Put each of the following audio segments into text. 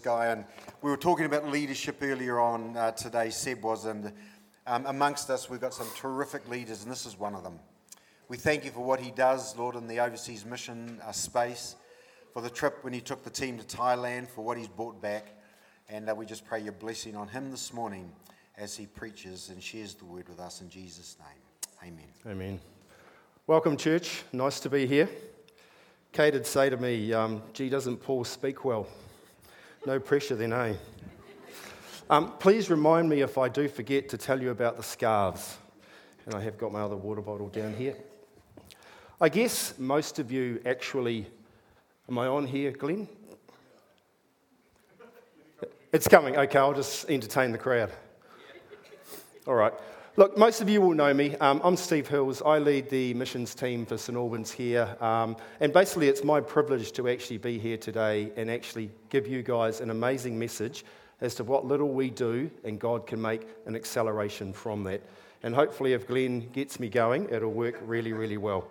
guy, and we were talking about leadership earlier on uh, today. Seb was, and um, amongst us, we've got some terrific leaders, and this is one of them. We thank you for what he does, Lord, in the overseas mission uh, space, for the trip when he took the team to Thailand, for what he's brought back, and uh, we just pray your blessing on him this morning as he preaches and shares the word with us in Jesus' name. Amen. Amen. Welcome, church. Nice to be here. Kate would say to me, um, gee, doesn't Paul speak well? No pressure then, eh? Um, please remind me if I do forget to tell you about the scarves. And I have got my other water bottle down here. I guess most of you actually. Am I on here, Glenn? It's coming. Okay, I'll just entertain the crowd. All right. Look, most of you will know me. Um, I'm Steve Hills. I lead the missions team for St Albans here. Um, and basically, it's my privilege to actually be here today and actually give you guys an amazing message as to what little we do, and God can make an acceleration from that. And hopefully, if Glenn gets me going, it'll work really, really well.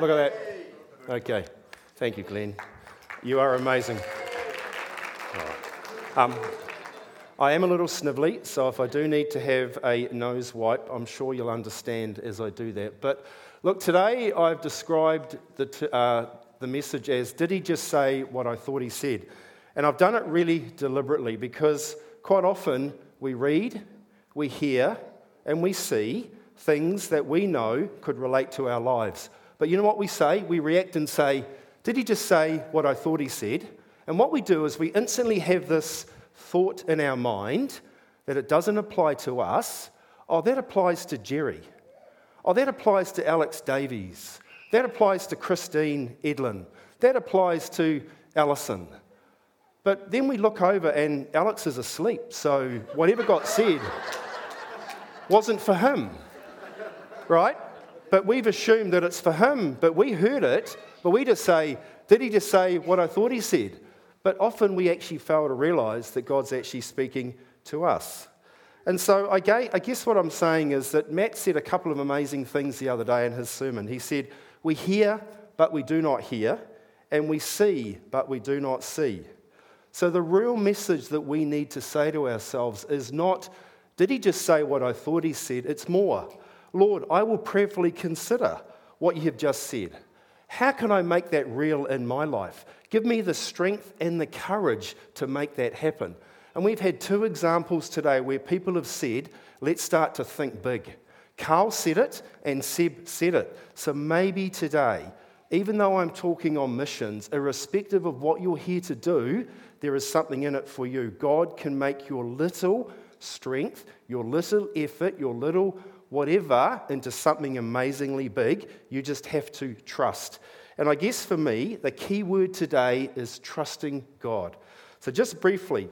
Look at that. Okay. Thank you, Glenn. You are amazing. Um, I am a little snivelly, so if I do need to have a nose wipe, I'm sure you'll understand as I do that. But look, today I've described the, t- uh, the message as Did he just say what I thought he said? And I've done it really deliberately because quite often we read, we hear, and we see things that we know could relate to our lives. But you know what we say? We react and say, Did he just say what I thought he said? And what we do is we instantly have this thought in our mind that it doesn't apply to us. Oh, that applies to Jerry. Oh, that applies to Alex Davies. That applies to Christine Edlin. That applies to Alison. But then we look over and Alex is asleep, so whatever got said wasn't for him, right? but we've assumed that it's for him, but we heard it, but we just say, Did he just say what I thought he said? But often we actually fail to realize that God's actually speaking to us. And so I guess what I'm saying is that Matt said a couple of amazing things the other day in his sermon. He said, We hear, but we do not hear, and we see, but we do not see. So the real message that we need to say to ourselves is not, Did he just say what I thought he said? It's more. Lord, I will prayerfully consider what you have just said. How can I make that real in my life? Give me the strength and the courage to make that happen. And we've had two examples today where people have said, let's start to think big. Carl said it and Seb said it. So maybe today, even though I'm talking on missions, irrespective of what you're here to do, there is something in it for you. God can make your little strength, your little effort, your little whatever into something amazingly big. You just have to trust. And I guess for me, the key word today is trusting God. So, just briefly,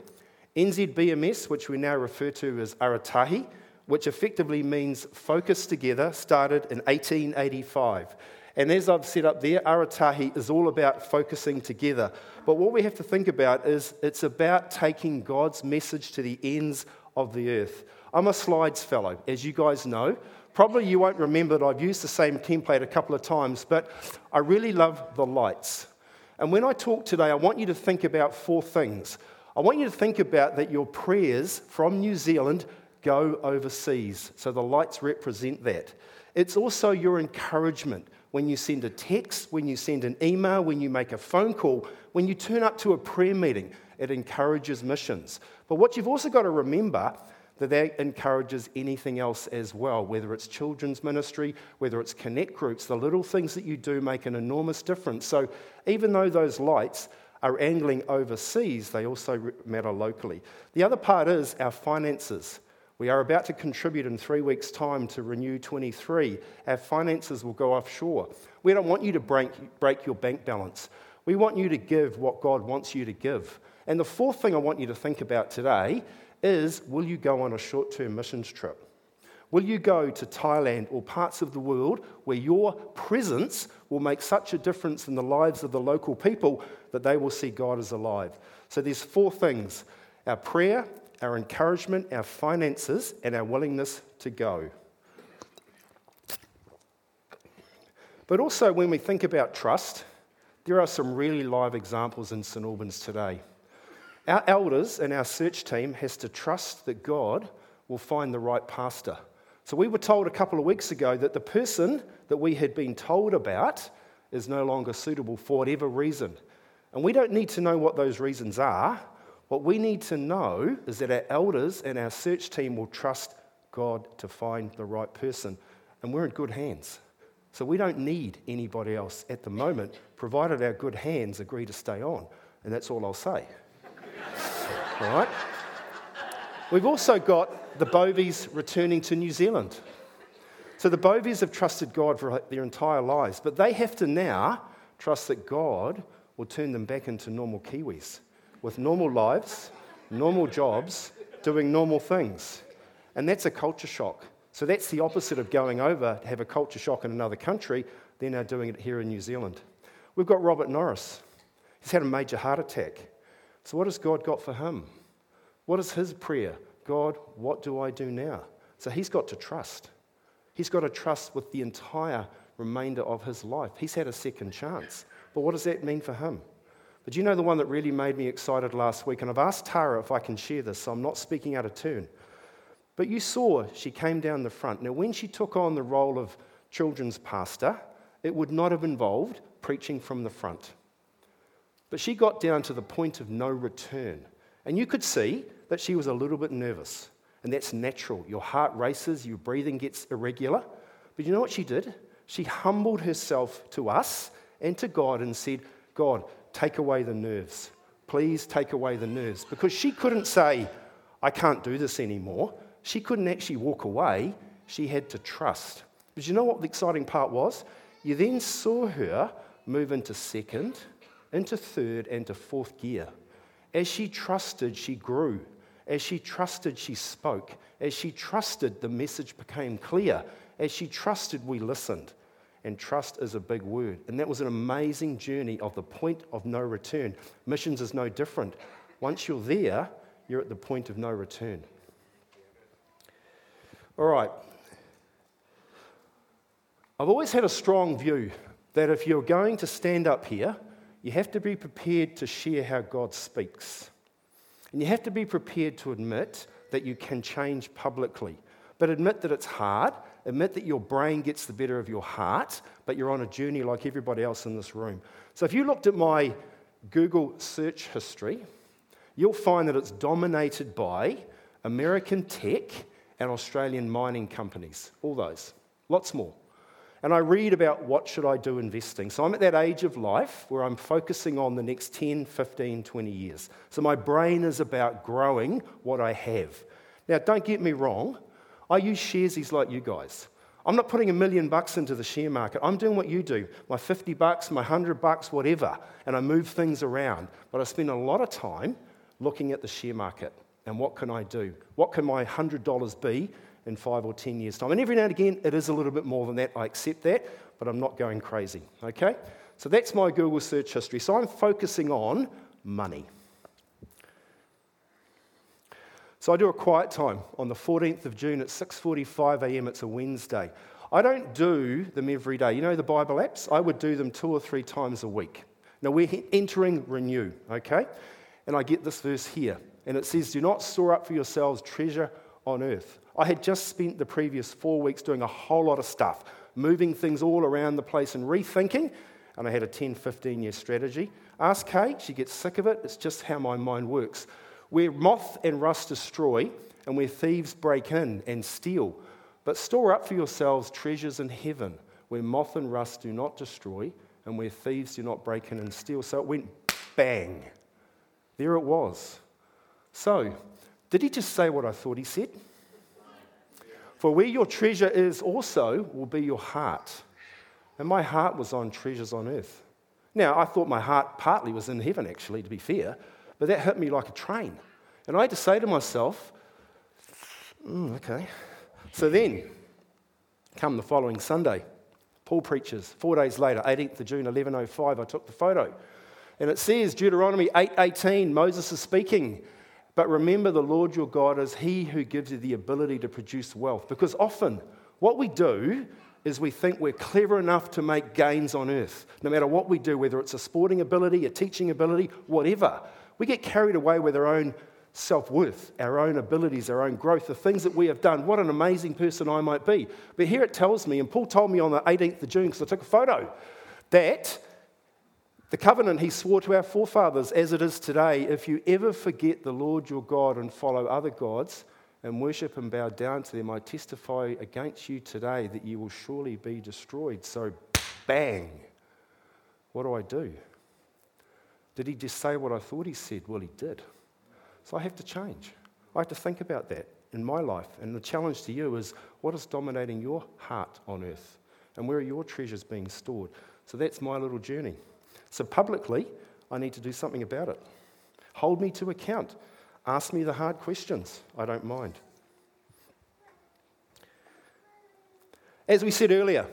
NZBMS, which we now refer to as Aratahi, which effectively means focus together, started in 1885. And as I've said up there, Aratahi is all about focusing together. But what we have to think about is it's about taking God's message to the ends of the earth. I'm a slides fellow, as you guys know. Probably you won't remember that I've used the same template a couple of times, but I really love the lights. And when I talk today, I want you to think about four things. I want you to think about that your prayers from New Zealand go overseas. So the lights represent that. It's also your encouragement when you send a text, when you send an email, when you make a phone call, when you turn up to a prayer meeting. It encourages missions. But what you've also got to remember that that encourages anything else as well, whether it's children's ministry, whether it's connect groups. The little things that you do make an enormous difference. So even though those lights are angling overseas, they also matter locally. The other part is our finances. We are about to contribute in three weeks' time to Renew 23. Our finances will go offshore. We don't want you to break, break your bank balance. We want you to give what God wants you to give. And the fourth thing I want you to think about today is will you go on a short term missions trip? Will you go to Thailand or parts of the world where your presence will make such a difference in the lives of the local people that they will see God as alive? So there's four things our prayer, our encouragement, our finances, and our willingness to go. But also, when we think about trust, there are some really live examples in St Albans today. Our elders and our search team has to trust that God will find the right pastor. So we were told a couple of weeks ago that the person that we had been told about is no longer suitable for whatever reason. And we don't need to know what those reasons are. What we need to know is that our elders and our search team will trust God to find the right person. And we're in good hands. So we don't need anybody else at the moment, provided our good hands agree to stay on. And that's all I'll say. All right? We've also got the Bovies returning to New Zealand. So the Bovies have trusted God for their entire lives, but they have to now trust that God will turn them back into normal Kiwis with normal lives, normal jobs, doing normal things. And that's a culture shock. So that's the opposite of going over to have a culture shock in another country. They're now doing it here in New Zealand. We've got Robert Norris. He's had a major heart attack. So, what has God got for him? What is his prayer? God, what do I do now? So he's got to trust. He's got to trust with the entire remainder of his life. He's had a second chance. But what does that mean for him? But you know the one that really made me excited last week? And I've asked Tara if I can share this, so I'm not speaking out of turn. But you saw she came down the front. Now, when she took on the role of children's pastor, it would not have involved preaching from the front. But she got down to the point of no return. And you could see that she was a little bit nervous. And that's natural. Your heart races, your breathing gets irregular. But you know what she did? She humbled herself to us and to God and said, God, take away the nerves. Please take away the nerves. Because she couldn't say, I can't do this anymore. She couldn't actually walk away. She had to trust. But you know what the exciting part was? You then saw her move into second, into third, and to fourth gear. As she trusted, she grew. As she trusted, she spoke. As she trusted, the message became clear. As she trusted, we listened. And trust is a big word. And that was an amazing journey of the point of no return. Missions is no different. Once you're there, you're at the point of no return. All right. I've always had a strong view that if you're going to stand up here, you have to be prepared to share how God speaks. And you have to be prepared to admit that you can change publicly. But admit that it's hard. Admit that your brain gets the better of your heart, but you're on a journey like everybody else in this room. So if you looked at my Google search history, you'll find that it's dominated by American tech and Australian mining companies. All those. Lots more and I read about what should I do investing. So I'm at that age of life where I'm focusing on the next 10, 15, 20 years. So my brain is about growing what I have. Now, don't get me wrong, I use sharesies like you guys. I'm not putting a million bucks into the share market. I'm doing what you do my 50 bucks, my 100 bucks, whatever, and I move things around. But I spend a lot of time looking at the share market and what can I do? What can my $100 be in five or 10 years' time. And every now and again, it is a little bit more than that. I accept that, but I'm not going crazy. Okay? So that's my Google search history. So I'm focusing on money. So I do a quiet time on the 14th of June at 6:45 a.m. It's a Wednesday. I don't do them every day. You know the Bible apps? I would do them two or three times a week. Now we're entering renew, okay? And I get this verse here, and it says, "Do not store up for yourselves treasure on earth." I had just spent the previous four weeks doing a whole lot of stuff, moving things all around the place and rethinking, and I had a 10, 15 year strategy. Ask Kate, she gets sick of it. It's just how my mind works. Where moth and rust destroy, and where thieves break in and steal. But store up for yourselves treasures in heaven, where moth and rust do not destroy, and where thieves do not break in and steal. So it went bang. There it was. So, did he just say what I thought he said? For where your treasure is also will be your heart. And my heart was on treasures on earth. Now, I thought my heart partly was in heaven, actually, to be fair, but that hit me like a train. And I had to say to myself, mm, okay, So then, come the following Sunday, Paul preaches. Four days later, 18th of June, 1105, I took the photo. And it says, Deuteronomy 8.18, Moses is speaking. But remember the Lord your God is he who gives you the ability to produce wealth. Because often what we do is we think we're clever enough to make gains on earth. No matter what we do, whether it's a sporting ability, a teaching ability, whatever, we get carried away with our own self worth, our own abilities, our own growth, the things that we have done. What an amazing person I might be. But here it tells me, and Paul told me on the 18th of June, because I took a photo, that the covenant he swore to our forefathers, as it is today, if you ever forget the Lord your God and follow other gods and worship and bow down to them, I testify against you today that you will surely be destroyed. So, bang. What do I do? Did he just say what I thought he said? Well, he did. So I have to change. I have to think about that in my life. And the challenge to you is what is dominating your heart on earth? And where are your treasures being stored? So that's my little journey. So publicly, I need to do something about it. Hold me to account. Ask me the hard questions. I don't mind. As we said earlier,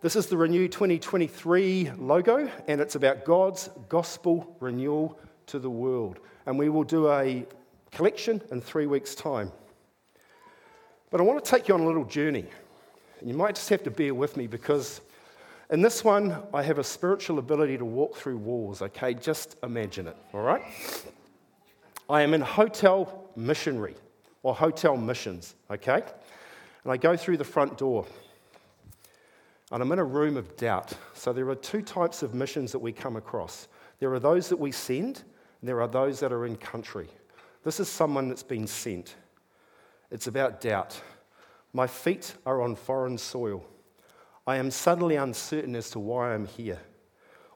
this is the Renew 2023 logo, and it's about God's gospel renewal to the world and we will do a collection in three weeks' time. But I want to take you on a little journey. And you might just have to bear with me because in this one, I have a spiritual ability to walk through walls, okay? Just imagine it, all right? I am in hotel missionary or hotel missions, okay? And I go through the front door. And I'm in a room of doubt. So there are two types of missions that we come across. There are those that we send, and there are those that are in country. This is someone that's been sent. It's about doubt. My feet are on foreign soil. I am suddenly uncertain as to why I'm here.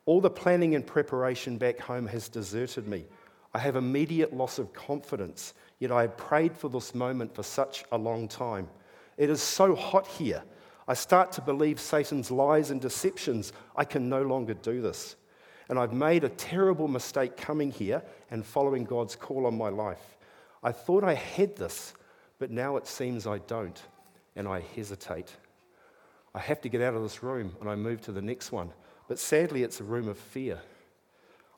All the planning and preparation back home has deserted me. I have immediate loss of confidence, yet I have prayed for this moment for such a long time. It is so hot here. I start to believe Satan's lies and deceptions. I can no longer do this. And I've made a terrible mistake coming here and following God's call on my life. I thought I had this, but now it seems I don't, and I hesitate. I have to get out of this room, and I move to the next one. But sadly, it's a room of fear.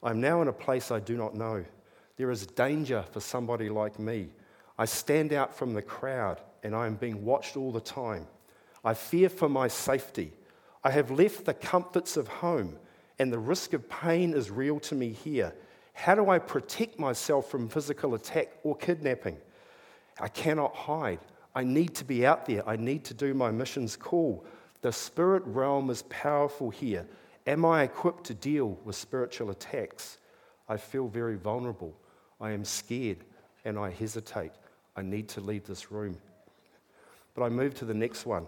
I'm now in a place I do not know. There is danger for somebody like me. I stand out from the crowd, and I am being watched all the time. I fear for my safety. I have left the comforts of home and the risk of pain is real to me here. How do I protect myself from physical attack or kidnapping? I cannot hide. I need to be out there. I need to do my mission's call. The spirit realm is powerful here. Am I equipped to deal with spiritual attacks? I feel very vulnerable. I am scared and I hesitate. I need to leave this room. But I move to the next one.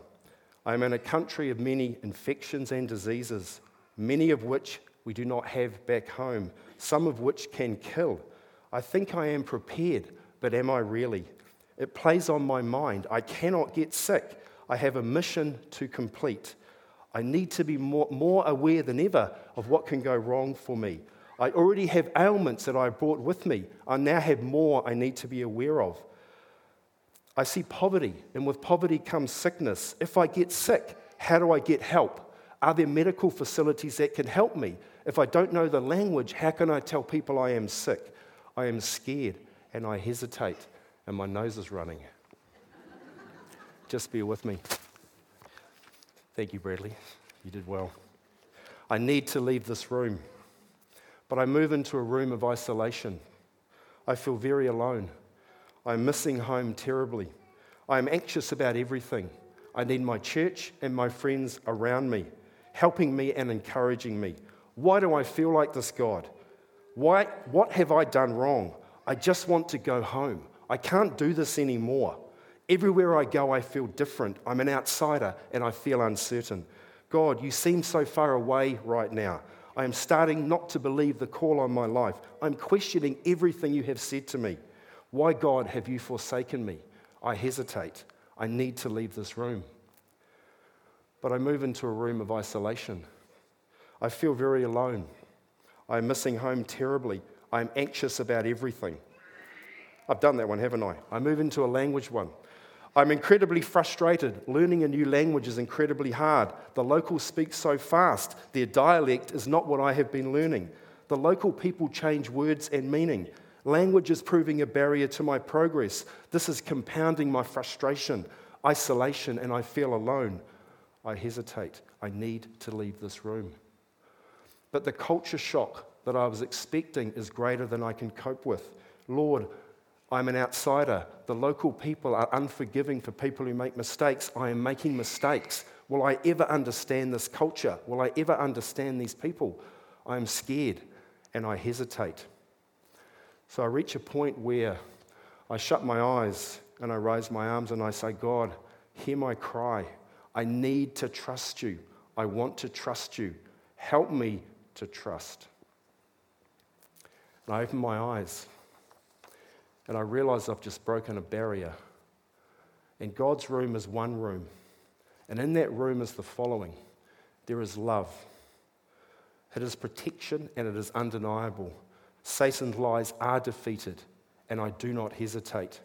I am in a country of many infections and diseases many of which we do not have back home, some of which can kill. I think I am prepared, but am I really? It plays on my mind. I cannot get sick. I have a mission to complete. I need to be more, more aware than ever of what can go wrong for me. I already have ailments that I brought with me. I now have more I need to be aware of. I see poverty, and with poverty comes sickness. If I get sick, how do I get help? Are there medical facilities that can help me? If I don't know the language, how can I tell people I am sick? I am scared and I hesitate and my nose is running. Just bear with me. Thank you, Bradley. You did well. I need to leave this room, but I move into a room of isolation. I feel very alone. I'm missing home terribly. I am anxious about everything. I need my church and my friends around me helping me and encouraging me. Why do I feel like this, God? Why, what have I done wrong? I just want to go home. I can't do this anymore. Everywhere I go, I feel different. I'm an outsider and I feel uncertain. God, you seem so far away right now. I am starting not to believe the call on my life. I'm questioning everything you have said to me. Why, God, have you forsaken me? I hesitate. I need to leave this room but I move into a room of isolation. I feel very alone. I'm missing home terribly. I'm anxious about everything. I've done that one, haven't I? I move into a language one. I'm incredibly frustrated. Learning a new language is incredibly hard. The locals speak so fast, their dialect is not what I have been learning. The local people change words and meaning. Language is proving a barrier to my progress. This is compounding my frustration, isolation, and I feel alone. I hesitate. I need to leave this room. But the culture shock that I was expecting is greater than I can cope with. Lord, I'm an outsider. The local people are unforgiving for people who make mistakes. I am making mistakes. Will I ever understand this culture? Will I ever understand these people? I am scared and I hesitate. So I reach a point where I shut my eyes and I raise my arms and I say, God, hear my cry. I need to trust you. I want to trust you. Help me to trust. And I open my eyes and I realize I've just broken a barrier. And God's room is one room. And in that room is the following there is love, it is protection, and it is undeniable. Satan's lies are defeated, and I do not hesitate.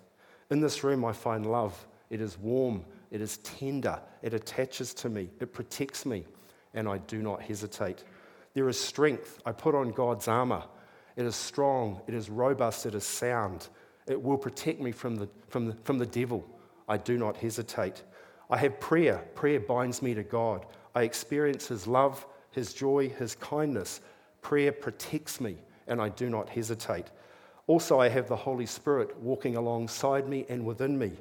In this room, I find love. It is warm, it is tender, it attaches to me, it protects me, and I do not hesitate. There is strength. I put on God's armor. It is strong, it is robust, it is sound. It will protect me from the, from the, from the devil. I do not hesitate. I have prayer. Prayer binds me to God. I experience His love, His joy, His kindness. Prayer protects me, and I do not hesitate. Also, I have the Holy Spirit walking alongside me and within me,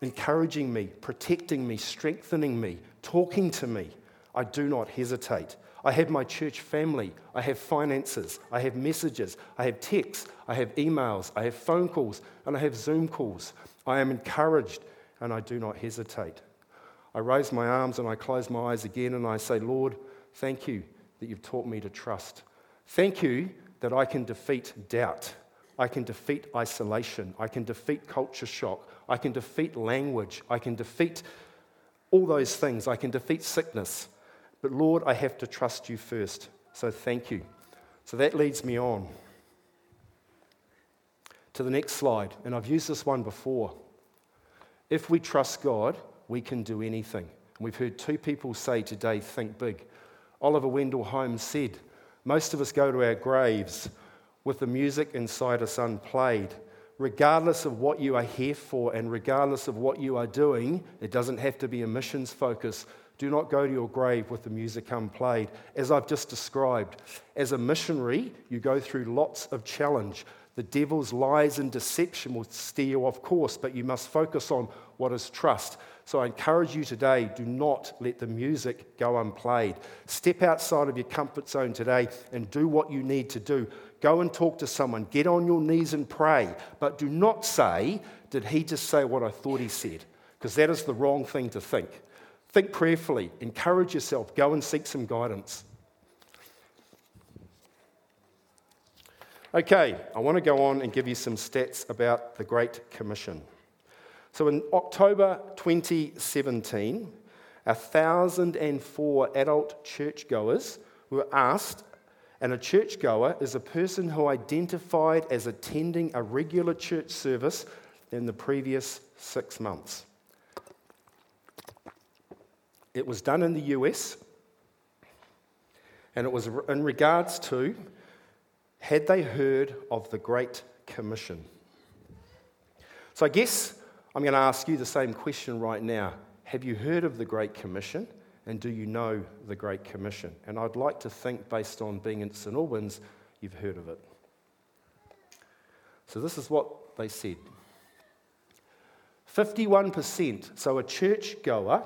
encouraging me, protecting me, strengthening me, talking to me. I do not hesitate. I have my church family. I have finances. I have messages. I have texts. I have emails. I have phone calls. And I have Zoom calls. I am encouraged and I do not hesitate. I raise my arms and I close my eyes again and I say, Lord, thank you that you've taught me to trust. Thank you that I can defeat doubt. I can defeat isolation. I can defeat culture shock. I can defeat language. I can defeat all those things. I can defeat sickness. But Lord, I have to trust you first. So thank you. So that leads me on to the next slide. And I've used this one before. If we trust God, we can do anything. And we've heard two people say today, think big. Oliver Wendell Holmes said, Most of us go to our graves with the music inside us unplayed. Regardless of what you are here for and regardless of what you are doing, it doesn't have to be a missions focus. Do not go to your grave with the music unplayed. As I've just described, as a missionary, you go through lots of challenge. The devil's lies and deception will steer you off course, but you must focus on what is trust. So I encourage you today do not let the music go unplayed. Step outside of your comfort zone today and do what you need to do. Go and talk to someone. Get on your knees and pray. But do not say, Did he just say what I thought he said? Because that is the wrong thing to think. Think prayerfully, encourage yourself, go and seek some guidance. Okay, I want to go on and give you some stats about the Great Commission. So in October 2017, 1,004 adult churchgoers were asked, and a churchgoer is a person who identified as attending a regular church service in the previous six months. It was done in the US, and it was in regards to had they heard of the Great Commission? So I guess I'm going to ask you the same question right now. Have you heard of the Great Commission? And do you know the Great Commission? And I'd like to think, based on being in St. Albans, you've heard of it. So this is what they said 51%, so a church goer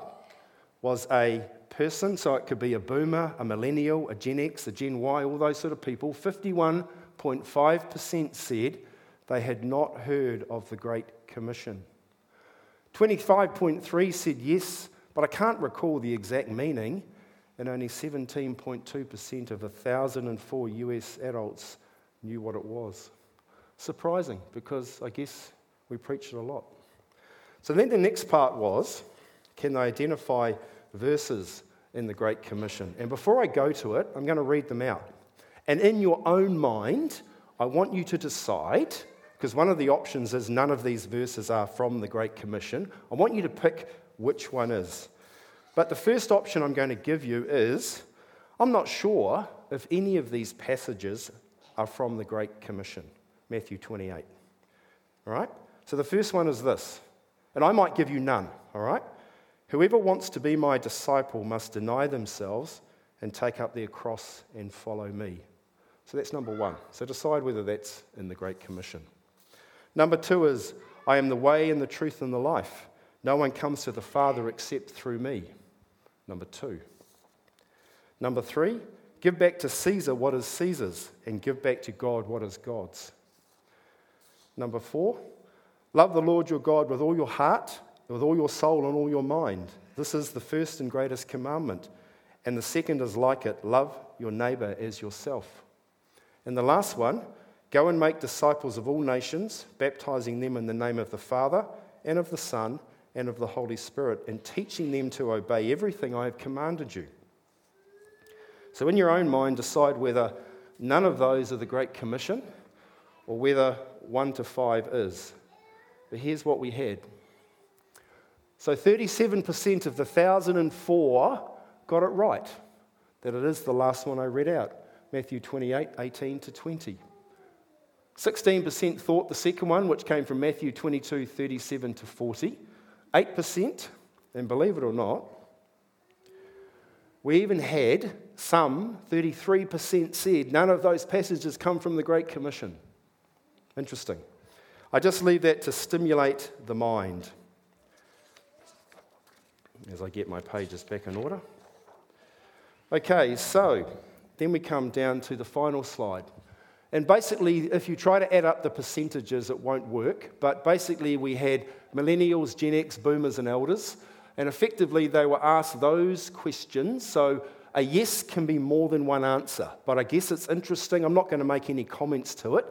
was a person, so it could be a boomer, a millennial, a Gen X, a Gen Y, all those sort of people. 51.5% said they had not heard of the Great Commission. 25.3 said yes, but I can't recall the exact meaning, and only 17.2% of 1,004 US adults knew what it was. Surprising, because I guess we preach it a lot. So then the next part was can they identify verses in the Great Commission? And before I go to it, I'm going to read them out. And in your own mind, I want you to decide, because one of the options is none of these verses are from the Great Commission. I want you to pick which one is. But the first option I'm going to give you is I'm not sure if any of these passages are from the Great Commission, Matthew 28. All right? So the first one is this, and I might give you none, all right? Whoever wants to be my disciple must deny themselves and take up their cross and follow me. So that's number one. So decide whether that's in the Great Commission. Number two is, I am the way and the truth and the life. No one comes to the Father except through me. Number two. Number three, give back to Caesar what is Caesar's and give back to God what is God's. Number four, love the Lord your God with all your heart, with all your soul, and all your mind. This is the first and greatest commandment. And the second is like it love your neighbor as yourself. And the last one, Go and make disciples of all nations, baptizing them in the name of the Father and of the Son and of the Holy Spirit, and teaching them to obey everything I have commanded you. So, in your own mind, decide whether none of those are the Great Commission or whether one to five is. But here's what we had. So, 37% of the 1,004 got it right, that it is the last one I read out Matthew 28 18 to 20. 16% thought the second one, which came from Matthew 22 37 to 40. 8%, and believe it or not, we even had some, 33% said, none of those passages come from the Great Commission. Interesting. I just leave that to stimulate the mind as I get my pages back in order. Okay, so then we come down to the final slide. And basically, if you try to add up the percentages, it won't work. But basically, we had millennials, Gen X, boomers, and elders. And effectively, they were asked those questions. So a yes can be more than one answer. But I guess it's interesting. I'm not going to make any comments to it.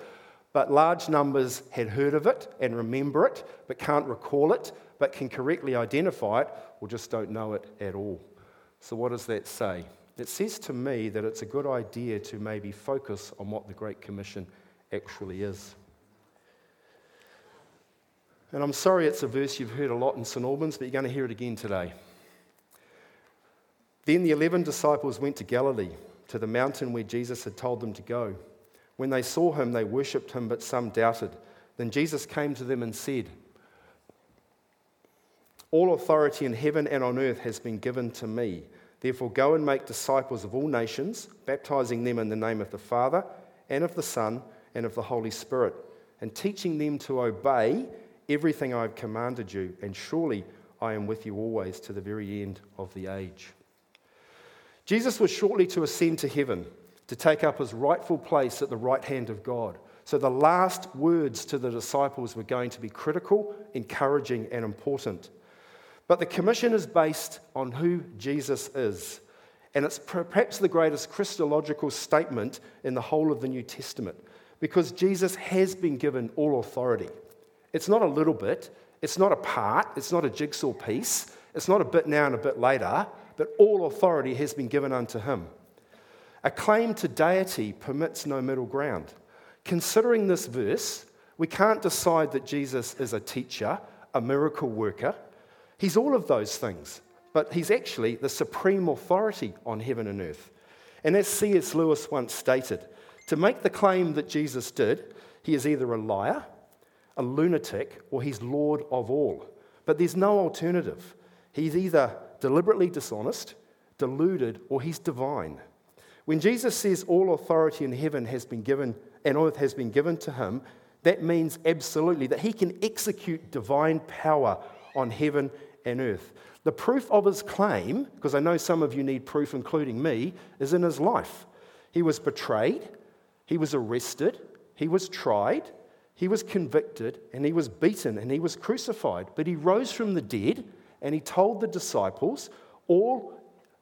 But large numbers had heard of it and remember it, but can't recall it, but can correctly identify it, or just don't know it at all. So, what does that say? it says to me that it's a good idea to maybe focus on what the Great Commission actually is. And I'm sorry it's a verse you've heard a lot in St. Albans, but you're going to hear it again today. Then the eleven disciples went to Galilee, to the mountain where Jesus had told them to go. When they saw him, they worshipped him, but some doubted. Then Jesus came to them and said, All authority in heaven and on earth has been given to me. Therefore, go and make disciples of all nations, baptizing them in the name of the Father, and of the Son, and of the Holy Spirit, and teaching them to obey everything I have commanded you. And surely I am with you always to the very end of the age. Jesus was shortly to ascend to heaven to take up his rightful place at the right hand of God. So the last words to the disciples were going to be critical, encouraging, and important. But the commission is based on who Jesus is. And it's perhaps the greatest Christological statement in the whole of the New Testament because Jesus has been given all authority. It's not a little bit, it's not a part, it's not a jigsaw piece, it's not a bit now and a bit later, but all authority has been given unto him. A claim to deity permits no middle ground. Considering this verse, we can't decide that Jesus is a teacher, a miracle worker, He's all of those things, but he's actually the supreme authority on heaven and earth. And as C.S. Lewis once stated, to make the claim that Jesus did, he is either a liar, a lunatic, or he's Lord of all. But there's no alternative. He's either deliberately dishonest, deluded, or he's divine. When Jesus says all authority in heaven has been given and earth has been given to him, that means absolutely that he can execute divine power on heaven and earth. The proof of his claim, because I know some of you need proof, including me, is in his life. He was betrayed, he was arrested, he was tried, he was convicted, and he was beaten, and he was crucified. But he rose from the dead, and he told the disciples, All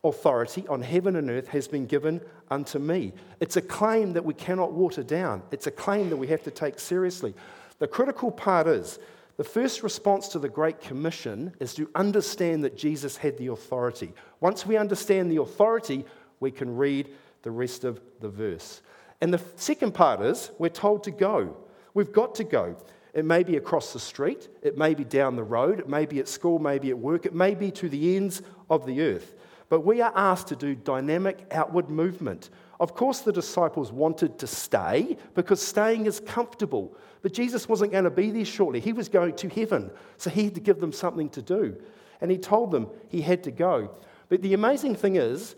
authority on heaven and earth has been given unto me. It's a claim that we cannot water down, it's a claim that we have to take seriously. The critical part is the first response to the Great Commission is to understand that Jesus had the authority. Once we understand the authority, we can read the rest of the verse. And the second part is we're told to go. We've got to go. It may be across the street, it may be down the road, it may be at school, maybe at work, it may be to the ends of the earth. But we are asked to do dynamic outward movement. Of course, the disciples wanted to stay because staying is comfortable. But Jesus wasn't going to be there shortly. He was going to heaven. So he had to give them something to do. And he told them he had to go. But the amazing thing is,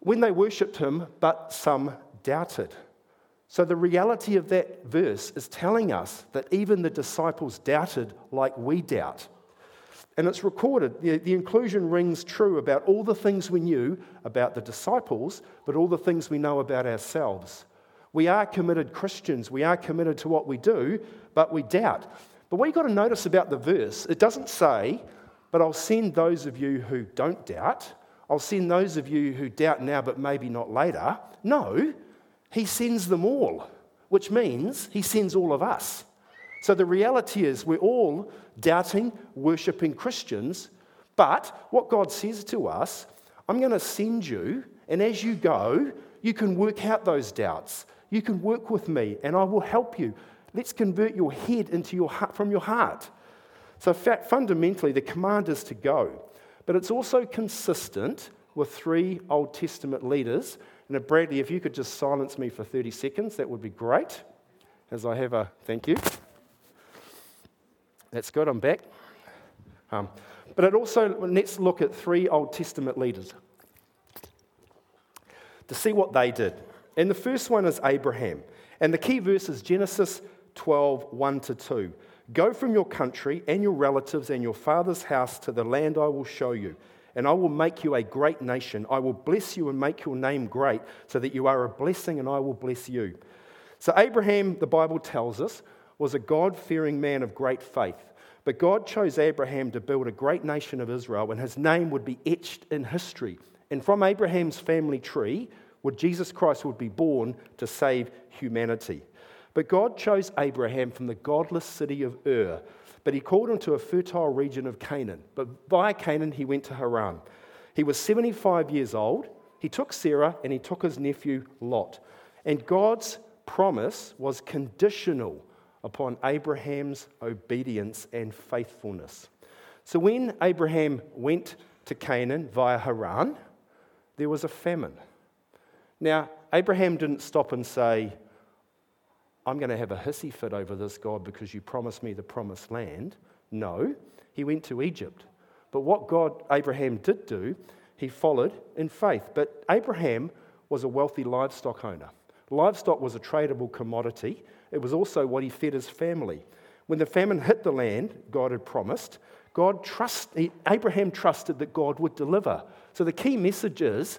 when they worshipped him, but some doubted. So the reality of that verse is telling us that even the disciples doubted like we doubt. And it's recorded, the, the, inclusion rings true about all the things we knew about the disciples, but all the things we know about ourselves. We are committed Christians, we are committed to what we do, but we doubt. But what you've got to notice about the verse, it doesn't say, but I'll send those of you who don't doubt. I'll send those of you who doubt now, but maybe not later. No, he sends them all, which means he sends all of us. So the reality is, we're all doubting, worshipping Christians, but what God says to us, I'm going to send you, and as you go, you can work out those doubts. You can work with me, and I will help you. Let's convert your head into your heart, from your heart. So, fundamentally, the command is to go, but it's also consistent with three Old Testament leaders. And Bradley, if you could just silence me for 30 seconds, that would be great, as I have a thank you. That's good, I'm back. Um, but it also, let's look at three Old Testament leaders to see what they did. And the first one is Abraham. And the key verse is Genesis 12 1 to 2. Go from your country and your relatives and your father's house to the land I will show you, and I will make you a great nation. I will bless you and make your name great, so that you are a blessing, and I will bless you. So, Abraham, the Bible tells us, was a God fearing man of great faith. But God chose Abraham to build a great nation of Israel, and his name would be etched in history. And from Abraham's family tree, would Jesus Christ would be born to save humanity. But God chose Abraham from the godless city of Ur, but he called him to a fertile region of Canaan. But via Canaan, he went to Haran. He was 75 years old. He took Sarah and he took his nephew Lot. And God's promise was conditional upon Abraham's obedience and faithfulness. So when Abraham went to Canaan via Haran, there was a famine. Now, Abraham didn't stop and say, I'm going to have a hissy fit over this, God, because you promised me the promised land. No, he went to Egypt. But what God, Abraham did do, he followed in faith. But Abraham was a wealthy livestock owner. Livestock was a tradable commodity, it was also what he fed his family. When the famine hit the land, God had promised, God trust, Abraham trusted that God would deliver. So the key message is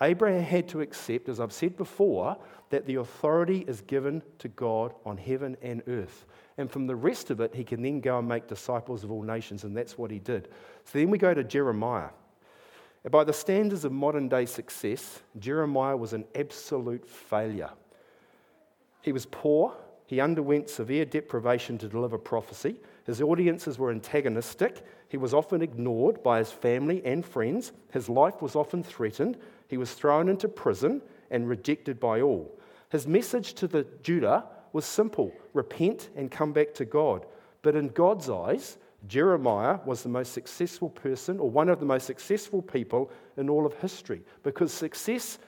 Abraham had to accept, as I've said before, that the authority is given to God on heaven and earth. And from the rest of it, he can then go and make disciples of all nations, and that's what he did. So then we go to Jeremiah. By the standards of modern day success, Jeremiah was an absolute failure. He was poor, he underwent severe deprivation to deliver prophecy. His audiences were antagonistic. He was often ignored by his family and friends. His life was often threatened. He was thrown into prison and rejected by all. His message to the Judah was simple repent and come back to God. But in God's eyes, Jeremiah was the most successful person or one of the most successful people in all of history because success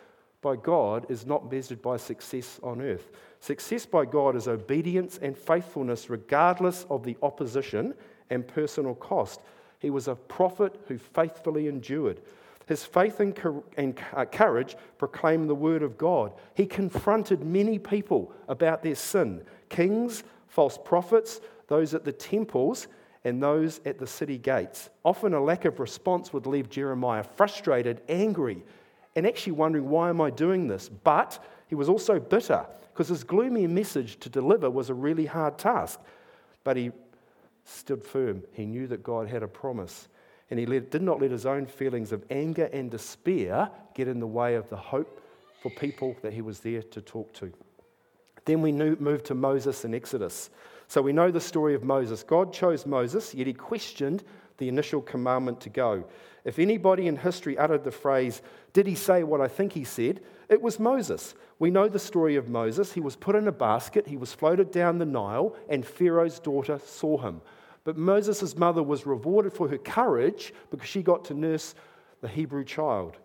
by God is not measured by success on earth. Success by God is obedience and faithfulness, regardless of the opposition and personal cost. He was a prophet who faithfully endured. His faith and uh, courage proclaimed the word of God. He confronted many people about their sin kings, false prophets, those at the temples, and those at the city gates. Often a lack of response would leave Jeremiah frustrated, angry, and actually wondering, why am I doing this? But he was also bitter because his gloomy message to deliver was a really hard task. But he stood firm. He knew that God had a promise. And he let, did not let his own feelings of anger and despair get in the way of the hope for people that he was there to talk to. Then we move to Moses in Exodus. So we know the story of Moses. God chose Moses, yet he questioned the initial commandment to go. If anybody in history uttered the phrase, Did he say what I think he said? it was Moses. We know the story of Moses. He was put in a basket, he was floated down the Nile, and Pharaoh's daughter saw him. But Moses' mother was rewarded for her courage because she got to nurse the Hebrew child.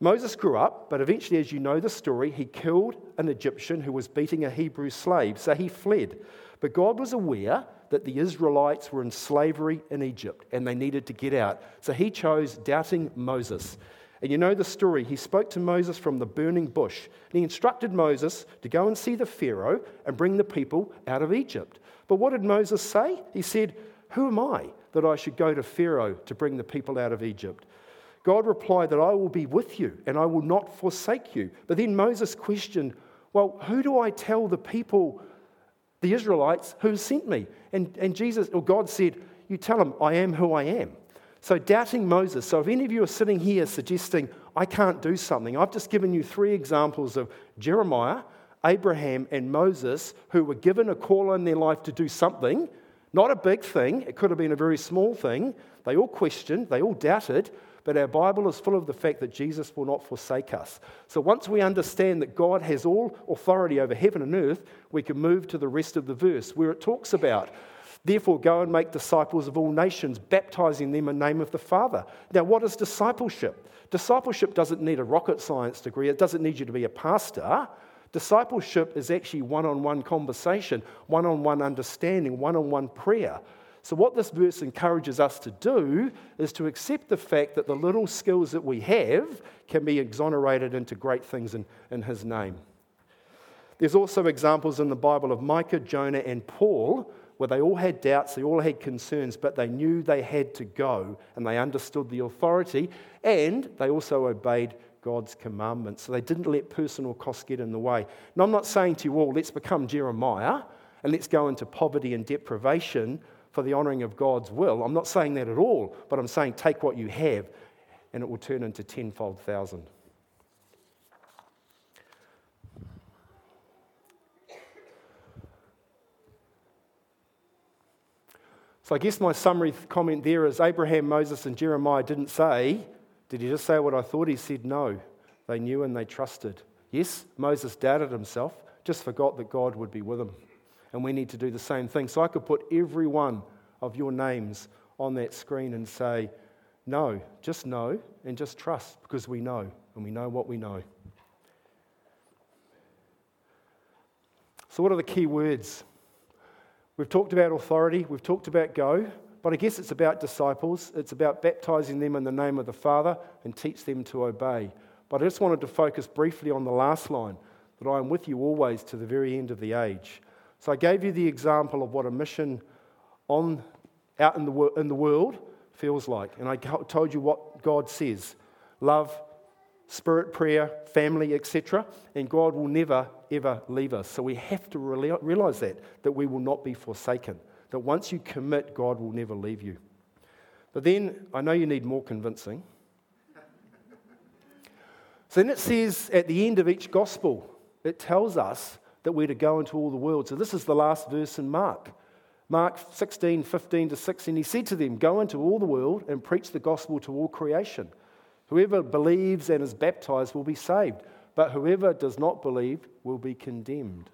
Moses grew up, but eventually, as you know the story, he killed an Egyptian who was beating a Hebrew slave, so he fled. But God was aware that the Israelites were in slavery in Egypt and they needed to get out. So he chose doubting Moses. And you know the story. He spoke to Moses from the burning bush and he instructed Moses to go and see the Pharaoh and bring the people out of Egypt. But what did Moses say? He said, Who am I that I should go to Pharaoh to bring the people out of Egypt? God replied that I will be with you and I will not forsake you. But then Moses questioned, Well, who do I tell the people, the Israelites, who sent me? And, and Jesus, or God said, You tell them, I am who I am. So, doubting Moses. So, if any of you are sitting here suggesting, I can't do something, I've just given you three examples of Jeremiah, Abraham, and Moses who were given a call in their life to do something, not a big thing, it could have been a very small thing. They all questioned, they all doubted, but our Bible is full of the fact that Jesus will not forsake us. So once we understand that God has all authority over heaven and earth, we can move to the rest of the verse where it talks about, therefore, go and make disciples of all nations, baptizing them in the name of the Father. Now, what is discipleship? Discipleship doesn't need a rocket science degree, it doesn't need you to be a pastor. Discipleship is actually one on one conversation, one on one understanding, one on one prayer. So, what this verse encourages us to do is to accept the fact that the little skills that we have can be exonerated into great things in, in His name. There's also examples in the Bible of Micah, Jonah, and Paul where they all had doubts, they all had concerns, but they knew they had to go and they understood the authority and they also obeyed God's commandments. So they didn't let personal costs get in the way. Now, I'm not saying to you all, let's become Jeremiah and let's go into poverty and deprivation for the honouring of God's will. I'm not saying that at all, but I'm saying take what you have and it will turn into tenfold thousand. So I guess my summary comment there is Abraham, Moses, and Jeremiah didn't say, Did he just say what I thought? He said, No. They knew and they trusted. Yes, Moses doubted himself, just forgot that God would be with him and we need to do the same thing. So I could put every one of your names on that screen and say, no, just know and just trust because we know and we know what we know. So, what are the key words? We've talked about authority, we've talked about go, but I guess it's about disciples. It's about baptizing them in the name of the Father and teach them to obey. But I just wanted to focus briefly on the last line that I am with you always to the very end of the age. So I gave you the example of what a mission on, out in the, in the world feels like. And I told you what God says love, spirit, prayer, family, etc. And God will never, ever leave us. So we have to realize that, that we will not be forsaken. That once you commit, God will never leave you. But then I know you need more convincing. So then it says at the end of each gospel, it tells us that we're to go into all the world. So this is the last verse in Mark. Mark 16, 15 to 16, he said to them, Go into all the world and preach the gospel to all creation. Whoever believes and is baptized will be saved, but whoever does not believe will be condemned.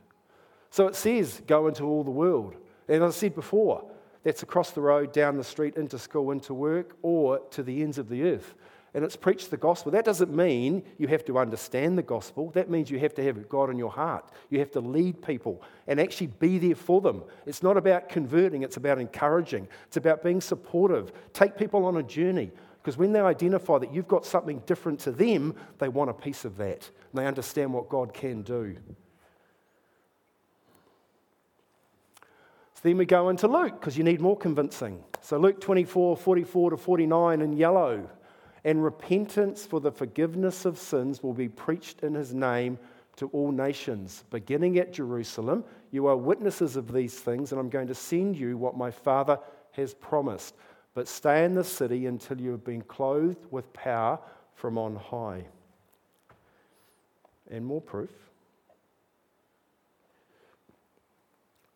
So it says, Go into all the world. And as I said before, that's across the road, down the street, into school, into work, or to the ends of the earth and it's preached the gospel. That doesn't mean you have to understand the gospel. That means you have to have God in your heart. You have to lead people and actually be there for them. It's not about converting, it's about encouraging, it's about being supportive. Take people on a journey because when they identify that you've got something different to them, they want a piece of that. And they understand what God can do. So then we go into Luke because you need more convincing. So Luke 24, 44 to 49 in yellow and repentance for the forgiveness of sins will be preached in his name to all nations, beginning at Jerusalem. You are witnesses of these things, and I'm going to send you what my Father has promised. But stay in the city until you have been clothed with power from on high. And more proof.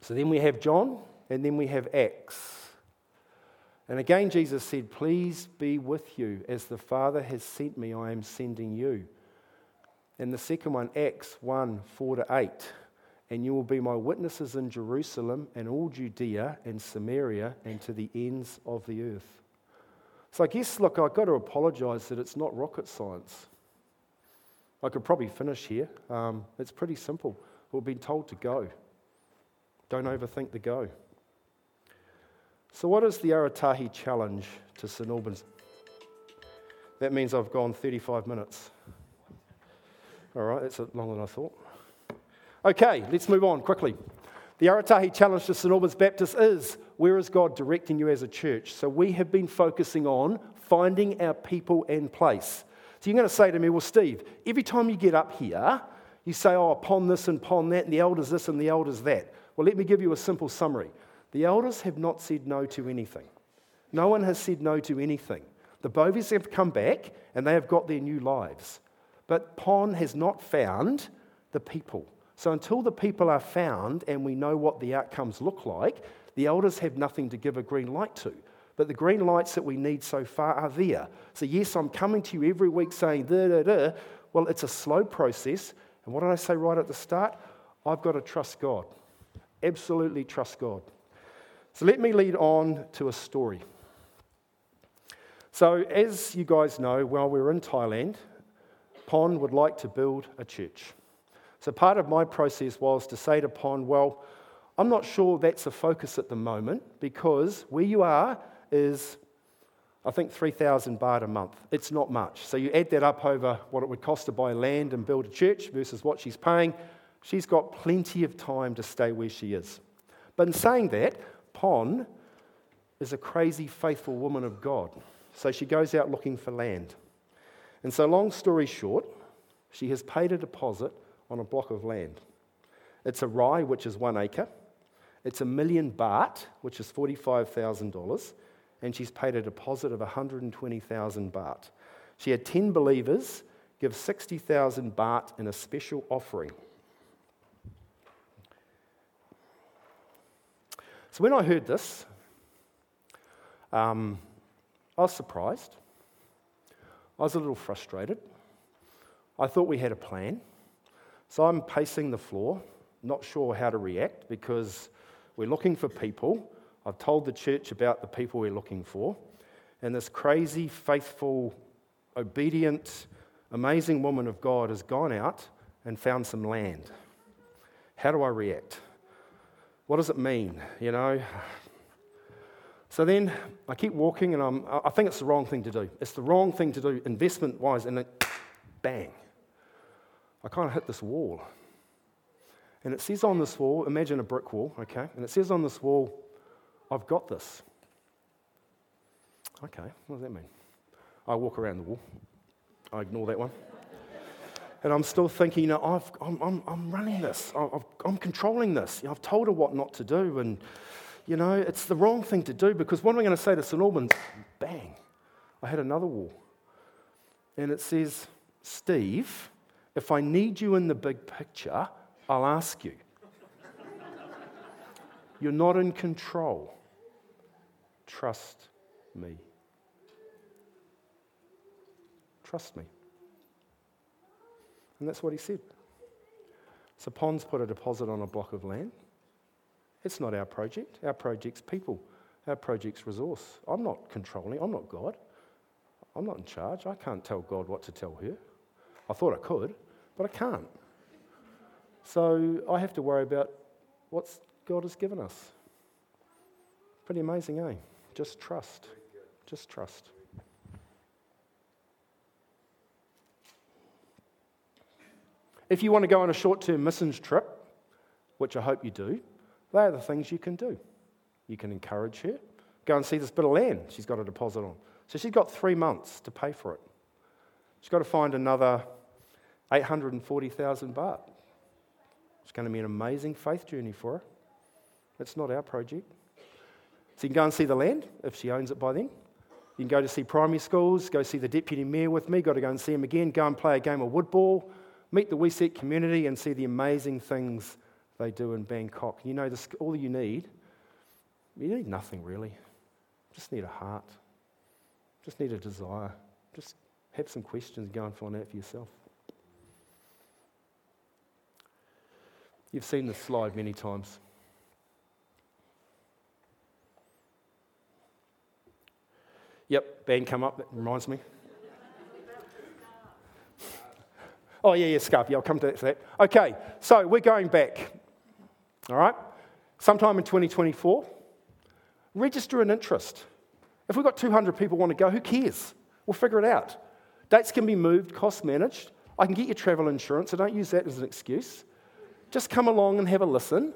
So then we have John, and then we have Acts. And again, Jesus said, Please be with you. As the Father has sent me, I am sending you. And the second one, Acts 1 4 to 8. And you will be my witnesses in Jerusalem and all Judea and Samaria and to the ends of the earth. So I guess, look, I've got to apologize that it's not rocket science. I could probably finish here. Um, it's pretty simple. We've been told to go. Don't overthink the go. So, what is the Aratahi challenge to St Albans? That means I've gone 35 minutes. All right, that's longer than I thought. Okay, let's move on quickly. The Aratahi challenge to St Albans Baptist is where is God directing you as a church? So, we have been focusing on finding our people and place. So, you're going to say to me, Well, Steve, every time you get up here, you say, Oh, upon this and upon that, and the elders this and the elders that. Well, let me give you a simple summary. The elders have not said no to anything. No one has said no to anything. The Bovies have come back and they have got their new lives. But Pon has not found the people. So until the people are found and we know what the outcomes look like, the elders have nothing to give a green light to. But the green lights that we need so far are there. So, yes, I'm coming to you every week saying, da, da, da. Well, it's a slow process. And what did I say right at the start? I've got to trust God. Absolutely trust God. So let me lead on to a story. So, as you guys know, while we were in Thailand, Pon would like to build a church. So, part of my process was to say to Pon, well, I'm not sure that's a focus at the moment because where you are is, I think, 3,000 baht a month. It's not much. So, you add that up over what it would cost to buy land and build a church versus what she's paying. She's got plenty of time to stay where she is. But in saying that, Pon is a crazy, faithful woman of God. So she goes out looking for land. And so, long story short, she has paid a deposit on a block of land. It's a rai, which is one acre. It's a million baht, which is $45,000. And she's paid a deposit of 120,000 baht. She had 10 believers give 60,000 baht in a special offering. So when I heard this, um, I was surprised. I was a little frustrated. I thought we had a plan. So I'm pacing the floor, not sure how to react because we're looking for people. I've told the church about the people we're looking for. And this crazy, faithful, obedient, amazing woman of God has gone out and found some land. How do I react? What does it mean? You know? So then I keep walking, and I'm, I think it's the wrong thing to do. It's the wrong thing to do, investment wise, and then bang. I kind of hit this wall. And it says on this wall, imagine a brick wall, okay? And it says on this wall, I've got this. Okay, what does that mean? I walk around the wall. I ignore that one. And I'm still thinking, you know, I'm, I'm, I'm running this, I've, I'm controlling this. You know, I've told her what not to do. And, you know, it's the wrong thing to do because what am I going to say to St. Albans? Bang, I had another wall. And it says, Steve, if I need you in the big picture, I'll ask you. You're not in control. Trust me. Trust me. And that's what he said. So Pon's put a deposit on a block of land. It's not our project. Our project's people. Our project's resource. I'm not controlling. I'm not God. I'm not in charge. I can't tell God what to tell her. I thought I could, but I can't. So I have to worry about what God has given us. Pretty amazing, eh? Just trust. Just trust. If you want to go on a short term missions trip, which I hope you do, they are the things you can do. You can encourage her, go and see this bit of land she's got a deposit on. So she's got three months to pay for it. She's got to find another 840,000 baht. It's going to be an amazing faith journey for her. It's not our project. So you can go and see the land if she owns it by then. You can go to see primary schools, go see the deputy mayor with me, got to go and see him again, go and play a game of woodball, meet the WeSet community and see the amazing things they do in Bangkok. You know, this, all you need, you need nothing really. Just need a heart. Just need a desire. Just have some questions, go and find out for yourself. You've seen this slide many times. Yep, band come up, that reminds me. Oh, yeah, yeah, scarf. Yeah, I'll come to that. Okay, so we're going back. All right? Sometime in 2024, register an interest. If we've got 200 people want to go, who cares? We'll figure it out. Dates can be moved, cost managed. I can get you travel insurance, so don't use that as an excuse. Just come along and have a listen.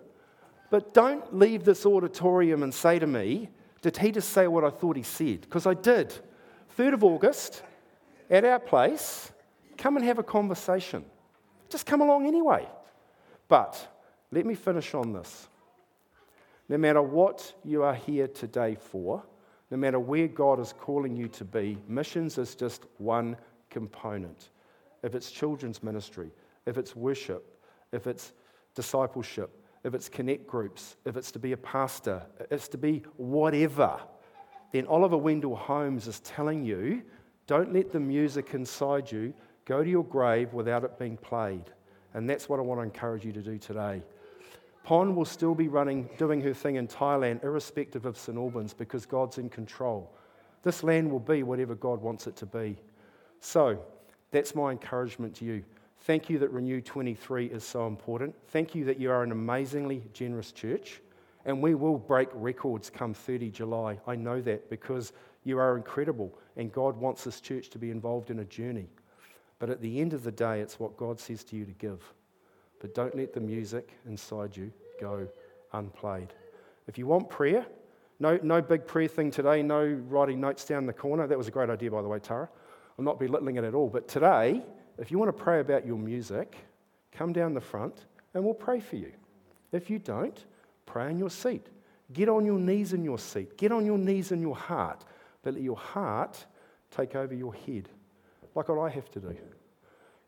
But don't leave this auditorium and say to me, Did he just say what I thought he said? Because I did. 3rd of August, at our place, come and have a conversation. Just come along anyway. But let me finish on this. No matter what you are here today for, no matter where God is calling you to be, missions is just one component. If it's children's ministry, if it's worship, if it's discipleship, if it's connect groups, if it's to be a pastor, if it's to be whatever, then Oliver Wendell Holmes is telling you don't let the music inside you go to your grave without it being played. And that's what I want to encourage you to do today. Pon will still be running, doing her thing in Thailand, irrespective of St Albans, because God's in control. This land will be whatever God wants it to be. So, that's my encouragement to you. Thank you that Renew 23 is so important. Thank you that you are an amazingly generous church. And we will break records come 30 July. I know that because you are incredible and God wants this church to be involved in a journey. But at the end of the day, it's what God says to you to give. But don't let the music inside you go unplayed. If you want prayer, no, no big prayer thing today, no writing notes down the corner. That was a great idea, by the way, Tara. I'm not belittling it at all. But today, if you want to pray about your music, come down the front and we'll pray for you. If you don't, pray in your seat. Get on your knees in your seat. Get on your knees in your heart. But let your heart take over your head, like what I have to do.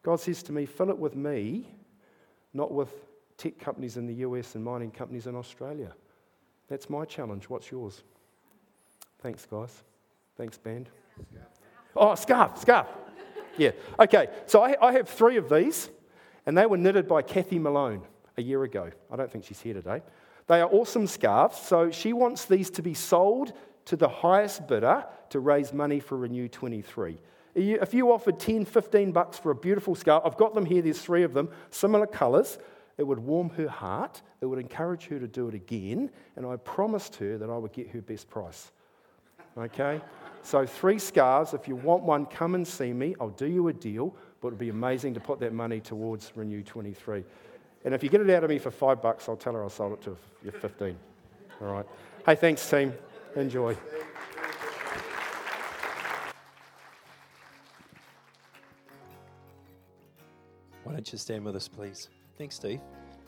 God says to me, fill it with me, not with tech companies in the US and mining companies in Australia. That's my challenge. What's yours? Thanks, guys. Thanks, band. Oh, scarf, scarf. Yeah. Okay, so I, I have three of these, and they were knitted by Kathy Malone a year ago. I don't think she's here today. They are awesome scarves, so she wants these to be sold to the highest bidder to raise money for Renew 23. If you offered 10, 15 bucks for a beautiful scarf, I've got them here, there's three of them, similar colours, it would warm her heart, it would encourage her to do it again, and I promised her that I would get her best price. Okay? So, three scarves. If you want one, come and see me. I'll do you a deal, but it'd be amazing to put that money towards Renew 23. And if you get it out of me for five bucks, I'll tell her I sold it to you for 15. All right. Hey, thanks, team. Enjoy. Why don't you stand with us, please? Thanks, Steve.